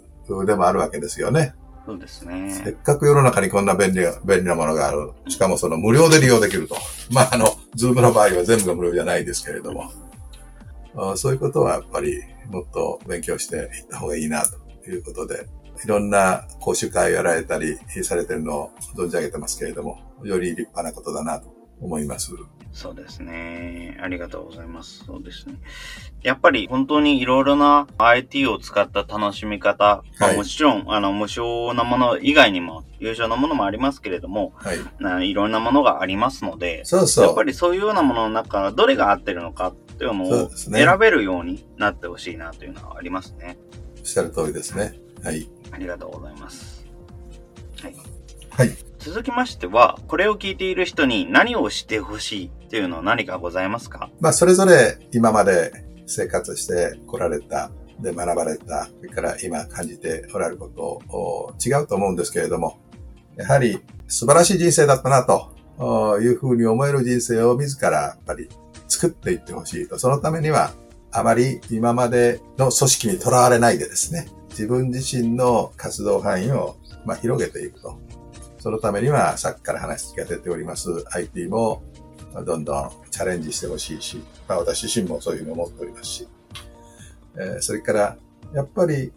[SPEAKER 1] でもあるわけですよね。
[SPEAKER 2] そうですね。
[SPEAKER 1] せっかく世の中にこんな便利な、便利なものがある。しかもその無料で利用できると。まあ、あの、ズームの場合は全部が無料じゃないですけれども。そういうことはやっぱりもっと勉強していった方がいいなということで、いろんな講習会をやられたりされてるのを存じ上げてますけれども、より立派なことだなと思います。
[SPEAKER 2] そうですね。ありがとうございます。そうですね。やっぱり本当にいろいろな IT を使った楽しみ方、はい、もちろん、あの、無償なもの以外にも、優勝なものもありますけれども、はい、いろんなものがありますので、
[SPEAKER 1] そうそう。
[SPEAKER 2] やっぱりそういうようなものの中どれが合ってるのかっていうのを選べるようになってほしいなというのはありますね。
[SPEAKER 1] おっしゃる通りですね。はい。
[SPEAKER 2] ありがとうございます。はい。
[SPEAKER 1] はい。
[SPEAKER 2] 続きましては、これを聞いている人に何をしてほしいっていうのは何かございますか？
[SPEAKER 1] まあ、それぞれ今まで生活して来られた、で学ばれた、それから今感じておられることを違うと思うんですけれども、やはり素晴らしい人生だったなというふうに思える人生を自らやっぱり作っていってほしいと。そのためには、あまり今までの組織にとらわれないでですね、自分自身の活動範囲をまあ広げていくと。そのためには、さっきから話が出ております IT も、どんどんチャレンジしてほしいし、まあ私自身もそういうふうに思っておりますし、えー、それから、やっぱり、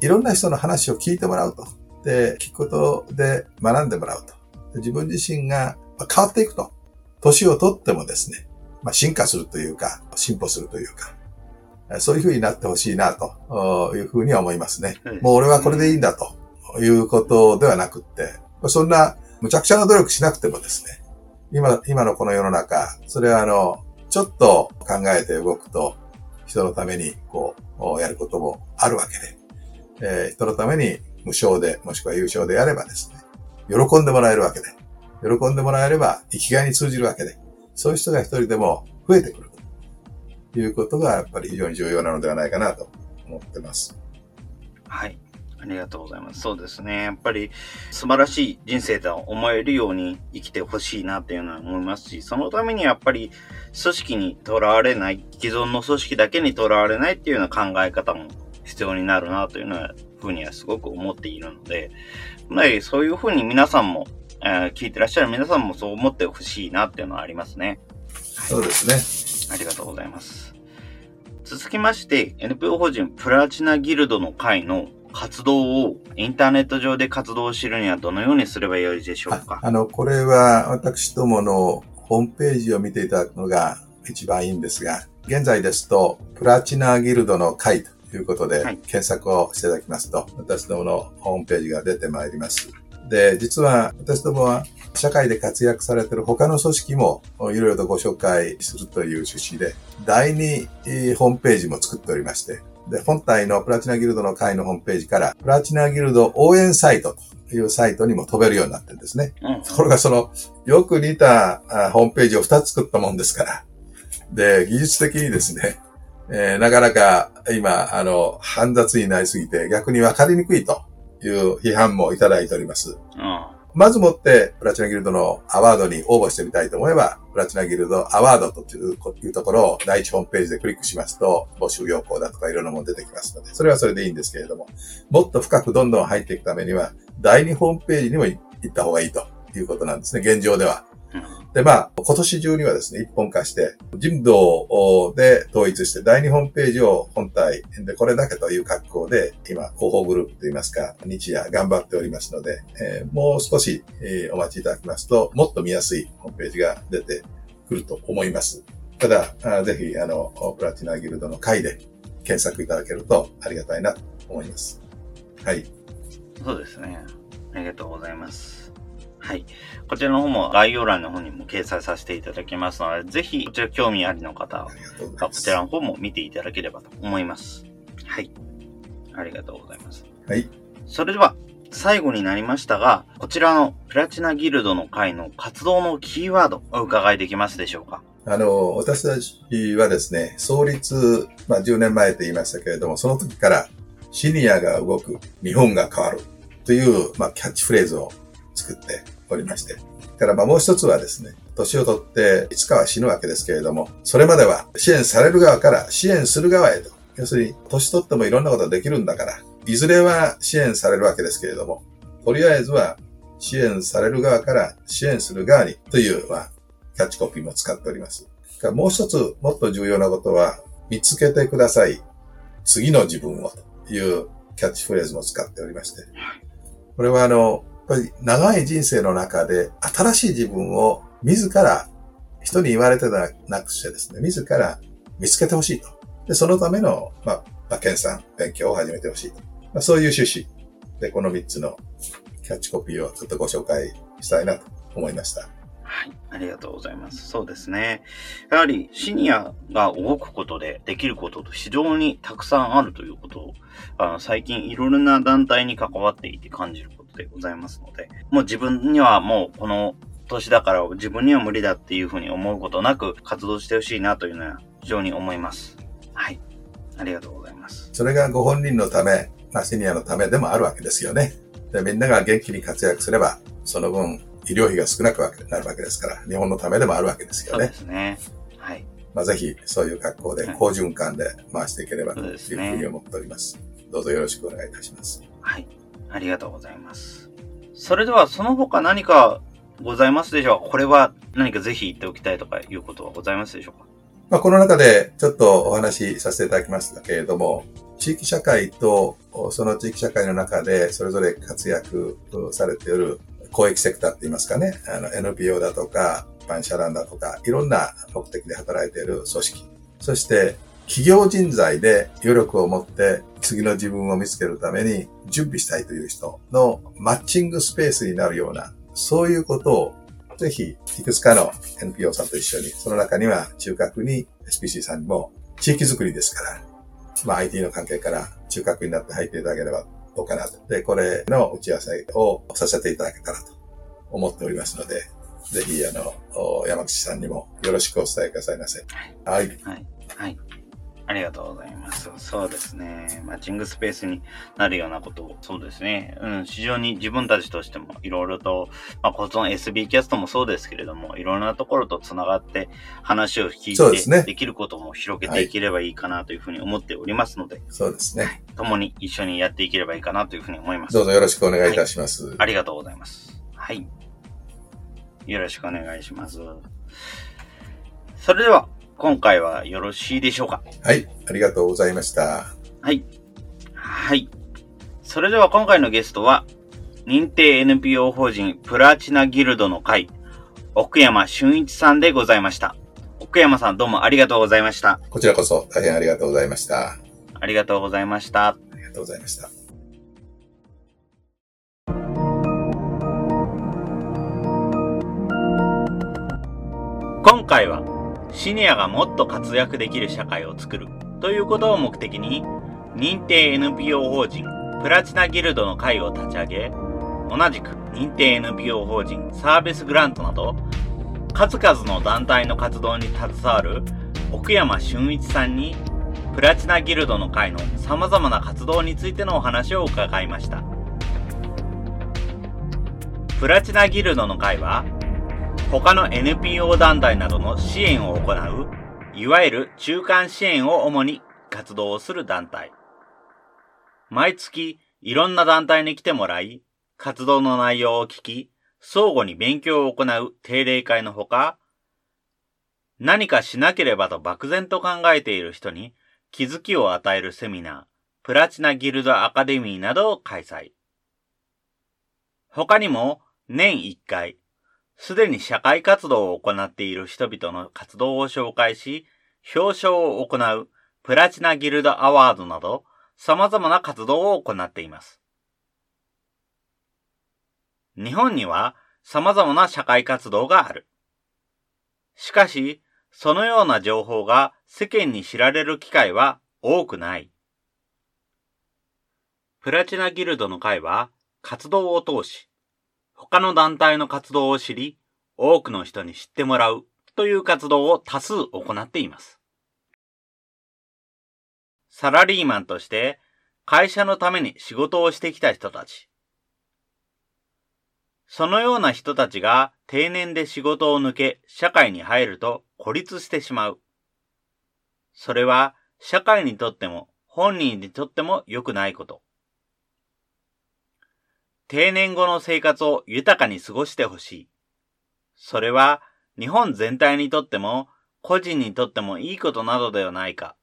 [SPEAKER 1] いろんな人の話を聞いてもらうと。で、聞くことで学んでもらうと。自分自身が変わっていくと。年をとってもですね、まあ、進化するというか、進歩するというか、そういうふうになってほしいなというふうには思いますね。もう俺はこれでいいんだということではなくって、そんな、無茶苦茶な努力しなくてもですね、今、今のこの世の中、それはあの、ちょっと考えて動くと、人のために、こう、やることもあるわけで、えー、人のために無償で、もしくは優勝でやればですね、喜んでもらえるわけで、喜んでもらえれば生きがいに通じるわけで、そういう人が一人でも増えてくるということがやっぱり非常に重要なのではないかなと思ってます。
[SPEAKER 2] はい。ありがとうございます。そうですね。やっぱり素晴らしい人生と思えるように生きてほしいなっていうのは思いますし、そのためにやっぱり組織にとらわれない、既存の組織だけにとらわれないっていうような考え方も必要になるなというのは、ふうにはすごく思っているので、そういうふうに皆さんも、えー、聞いてらっしゃる皆さんもそう思ってほしいなっていうのはありますね。
[SPEAKER 1] そうです
[SPEAKER 2] ね。ありがとうございます。続きまして、NPO 法人プラチナギルドの会の活動をインターネット上で活動するにはどのようにすればよいでしょうか？
[SPEAKER 1] あの、これは私どものホームページを見ていただくのが一番いいんですが、現在ですと、プラチナギルドの会ということで、検索をしていただきますと、私どものホームページが出てまいります。で、実は私どもは社会で活躍されている他の組織もいろいろとご紹介するという趣旨で、第2ホームページも作っておりまして、で、本体のプラチナギルドの会のホームページから、プラチナギルド応援サイトというサイトにも飛べるようになってるんですね。うん、ところがその、よく似たホームページを2つ作ったもんですから、で、技術的にですね、えー、なかなか今、あの、煩雑になりすぎて逆に分かりにくいという批判もいただいております。うんまずもって、プラチナギルドのアワードに応募してみたいと思えば、プラチナギルドアワードというところを第一ホームページでクリックしますと、募集要項だとかいろんなもの出てきますので、それはそれでいいんですけれども、もっと深くどんどん入っていくためには、第二ホームページにも行った方がいいということなんですね、現状では。で、まあ、今年中にはですね、一本化して、人道で統一して、第二ホームページを本体でこれだけという格好で、今、広報グループといいますか、日夜頑張っておりますので、えー、もう少し、えー、お待ちいただきますと、もっと見やすいホームページが出てくると思います。ただ、あぜひ、あの、プラチナギルドの会で検索いただけるとありがたいなと思います。はい。
[SPEAKER 2] そうですね。ありがとうございます。はい。こちらの方も概要欄の方にも掲載させていただきますので、ぜひ、こちら興味ありの方は、こちらの方も見ていただければと思います。はい。ありがとうございます。
[SPEAKER 1] はい。
[SPEAKER 2] それでは、最後になりましたが、こちらのプラチナギルドの会の活動のキーワードお伺いできますでしょうか？
[SPEAKER 1] あの、私たちはですね、創立、まあ10年前と言いましたけれども、その時からシニアが動く、日本が変わるという、まあキャッチフレーズを作っておりまして。からまあもう一つはですね、年を取っていつかは死ぬわけですけれども、それまでは支援される側から支援する側へと。要するに、年取ってもいろんなことができるんだから、いずれは支援されるわけですけれども、とりあえずは支援される側から支援する側にという、まあ、キャッチコピーも使っております。もう一つ、もっと重要なことは、見つけてください。次の自分をというキャッチフレーズも使っておりまして、これはあの、ぱり長い人生の中で新しい自分を自ら人に言われてなくしてですね、自ら見つけてほしいと。で、そのための、まあ、馬券さん、勉強を始めてほしいと。まあ、そういう趣旨で、この3つのキャッチコピーをちょっとご紹介したいなと思いました。
[SPEAKER 2] はい。ありがとうございます。そうですね。やはりシニアが動くことでできることと非常にたくさんあるということを、あの最近いろいろな団体に関わっていて感じることでございますので、もう自分にはもうこの年だから自分には無理だっていうふうに思うことなく活動してほしいなというのは非常に思います。はい。ありがとうございます。
[SPEAKER 1] それがご本人のため、まあ、シニアのためでもあるわけですよね。でみんなが元気に活躍すれば、その分医療費が少なくなるわけですから、日本のためでもあるわけですよね。
[SPEAKER 2] そうですね。はい。
[SPEAKER 1] まあ、ぜひ、そういう格好で、好循環で回していければというふうに思っております。どうぞよろしくお願いいたします。
[SPEAKER 2] はい。ありがとうございます。それでは、その他何かございますでしょうか？これは何かぜひ言っておきたいとかいうことはございますでしょうか？
[SPEAKER 1] まあ、この中でちょっとお話しさせていただきましたけれども、地域社会とその地域社会の中でそれぞれ活躍されている公益セクターって言いますかね、あの NPO だとか、パンシャランだとか、いろんな目的で働いている組織。そして、企業人材で余力を持って次の自分を見つけるために準備したいという人のマッチングスペースになるような、そういうことをぜひ、いくつかの NPO さんと一緒に、その中には中核に SPC さんにも地域づくりですから、まあ IT の関係から中核になって入っていただければどうかなと。で、これの打ち合わせをさせていただけたらと思っておりますので、ぜひ、あの、山口さんにもよろしくお伝えくださいませ。
[SPEAKER 2] はい。はい。はい。ありがとうございます。そうですね。マッチングスペースになるようなことを、そうですね。うん、非常に自分たちとしてもいろいろと、まあ、この SB キャストもそうですけれども、いろんなところと繋がって話を聞いて、ね、できることも広げていければいいかなというふうに思っておりますので、
[SPEAKER 1] そうですね。
[SPEAKER 2] 共に一緒にやっていければいいかなというふうに思います。
[SPEAKER 1] どうぞよろしくお願いいたします。はい、
[SPEAKER 2] ありがとうございます。はい。よろしくお願いします。それでは、今回はよろしいでしょうか？
[SPEAKER 1] はい、ありがとうございました。
[SPEAKER 2] はい。はい。それでは今回のゲストは、認定 NPO 法人プラチナギルドの会、奥山俊一さんでございました。奥山さんどうもありがとうございました。
[SPEAKER 1] こちらこそ大変ありがとうございました。
[SPEAKER 2] ありがとうございました。あ
[SPEAKER 1] りがとうございました。
[SPEAKER 2] 今回はシニアがもっと活躍できる社会を作るということを目的に、認定 NPO 法人プラチナギルドの会を立ち上げ、同じく認定 NPO 法人サービスグラントなど、数々の団体の活動に携わる奥山俊一さんに、プラチナギルドの会の様々な活動についてのお話を伺いました。プラチナギルドの会は、他の NPO 団体などの支援を行う、いわゆる中間支援を主に活動をする団体。毎月いろんな団体に来てもらい、活動の内容を聞き、相互に勉強を行う定例会のほか、何かしなければと漠然と考えている人に気づきを与えるセミナー、プラチナギルドアカデミーなどを開催。他にも年1回、すでに社会活動を行っている人々の活動を紹介し、表彰を行うプラチナギルドアワードなど様々な活動を行っています。日本には様々な社会活動がある。しかし、そのような情報が世間に知られる機会は多くない。プラチナギルドの会は活動を通し、他の団体の活動を知り、多くの人に知ってもらうという活動を多数行っています。サラリーマンとして会社のために仕事をしてきた人たち。そのような人たちが定年で仕事を抜け社会に入ると孤立してしまう。それは社会にとっても本人にとっても良くないこと。定年後の生活を豊かに過ごしてほしい。それは日本全体にとっても個人にとってもいいことなどではないか。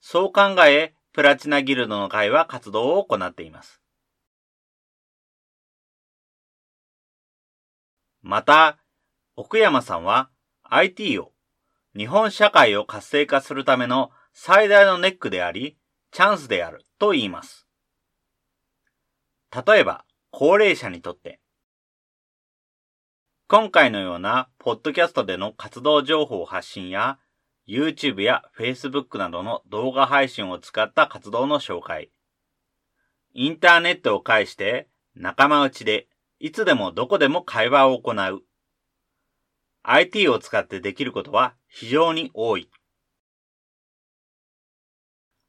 [SPEAKER 2] そう考えプラチナギルドの会は活動を行っています。また、奥山さんは IT を日本社会を活性化するための最大のネックであり、チャンスであると言います。例えば、高齢者にとって、今回のようなポッドキャストでの活動情報発信や YouTube や Facebook などの動画配信を使った活動の紹介。インターネットを介して仲間内でいつでもどこでも会話を行う。IT を使ってできることは非常に多い。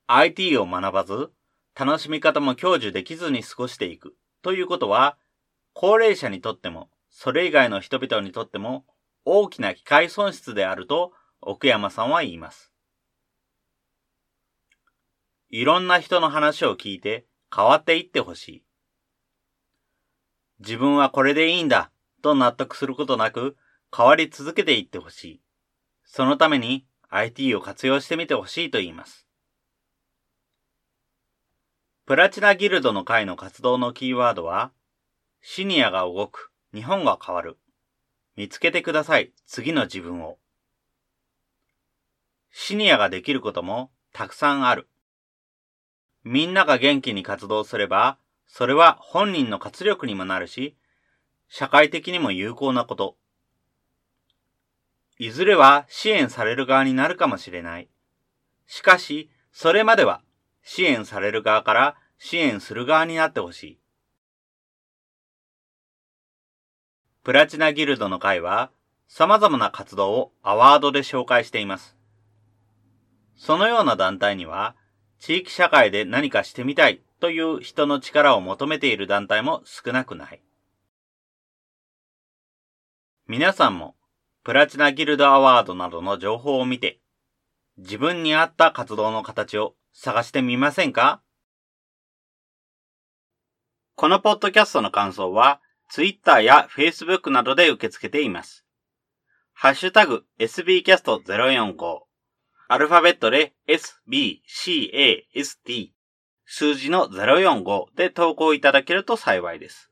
[SPEAKER 2] IT を学ばず、楽しみ方も享受できずに過ごしていくということは、高齢者にとってもそれ以外の人々にとっても大きな機械損失であると奥山さんは言います。いろんな人の話を聞いて変わっていってほしい。自分はこれでいいんだと納得することなく変わり続けていってほしい。そのために IT を活用してみてほしいと言います。プラチナギルドの会の活動のキーワードは、シニアが動く、日本が変わる。見つけてください。次の自分を。シニアができることもたくさんある。みんなが元気に活動すれば、それは本人の活力にもなるし、社会的にも有効なこと。いずれは支援される側になるかもしれない。しかし、それまでは支援される側から支援する側になってほしい。プラチナギルドの会は様々な活動をアワードで紹介しています。そのような団体には、地域社会で何かしてみたいという人の力を求めている団体も少なくない。皆さんも、プラチナギルドアワードなどの情報を見て、自分に合った活動の形を探してみませんか？このポッドキャストの感想は、Twitter や Facebook などで受け付けています。ハッシュタグ sbcast045 アルファベットで sbcast 数字の045で投稿いただけると幸いです。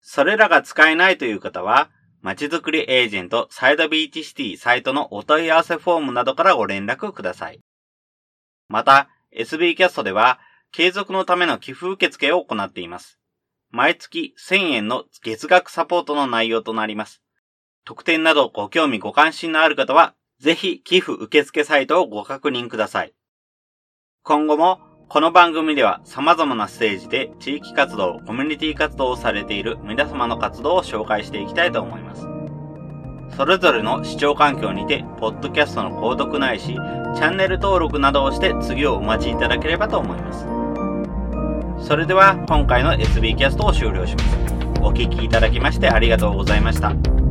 [SPEAKER 2] それらが使えないという方は、まちづくりエージェントサイドビーチシティサイトのお問い合わせフォームなどからご連絡ください。また、SB キャストでは、継続のための寄付受付を行っています。毎月1000円の月額サポートの内容となります。特典などご興味ご関心のある方は、ぜひ寄付受付サイトをご確認ください。今後も、この番組では様々なステージで地域活動、コミュニティ活動をされている皆様の活動を紹介していきたいと思います。それぞれの視聴環境にて、ポッドキャストの購読ないし、チャンネル登録などをして次をお待ちいただければと思います。それでは今回の SB キャストを終了します。お聴きいただきましてありがとうございました。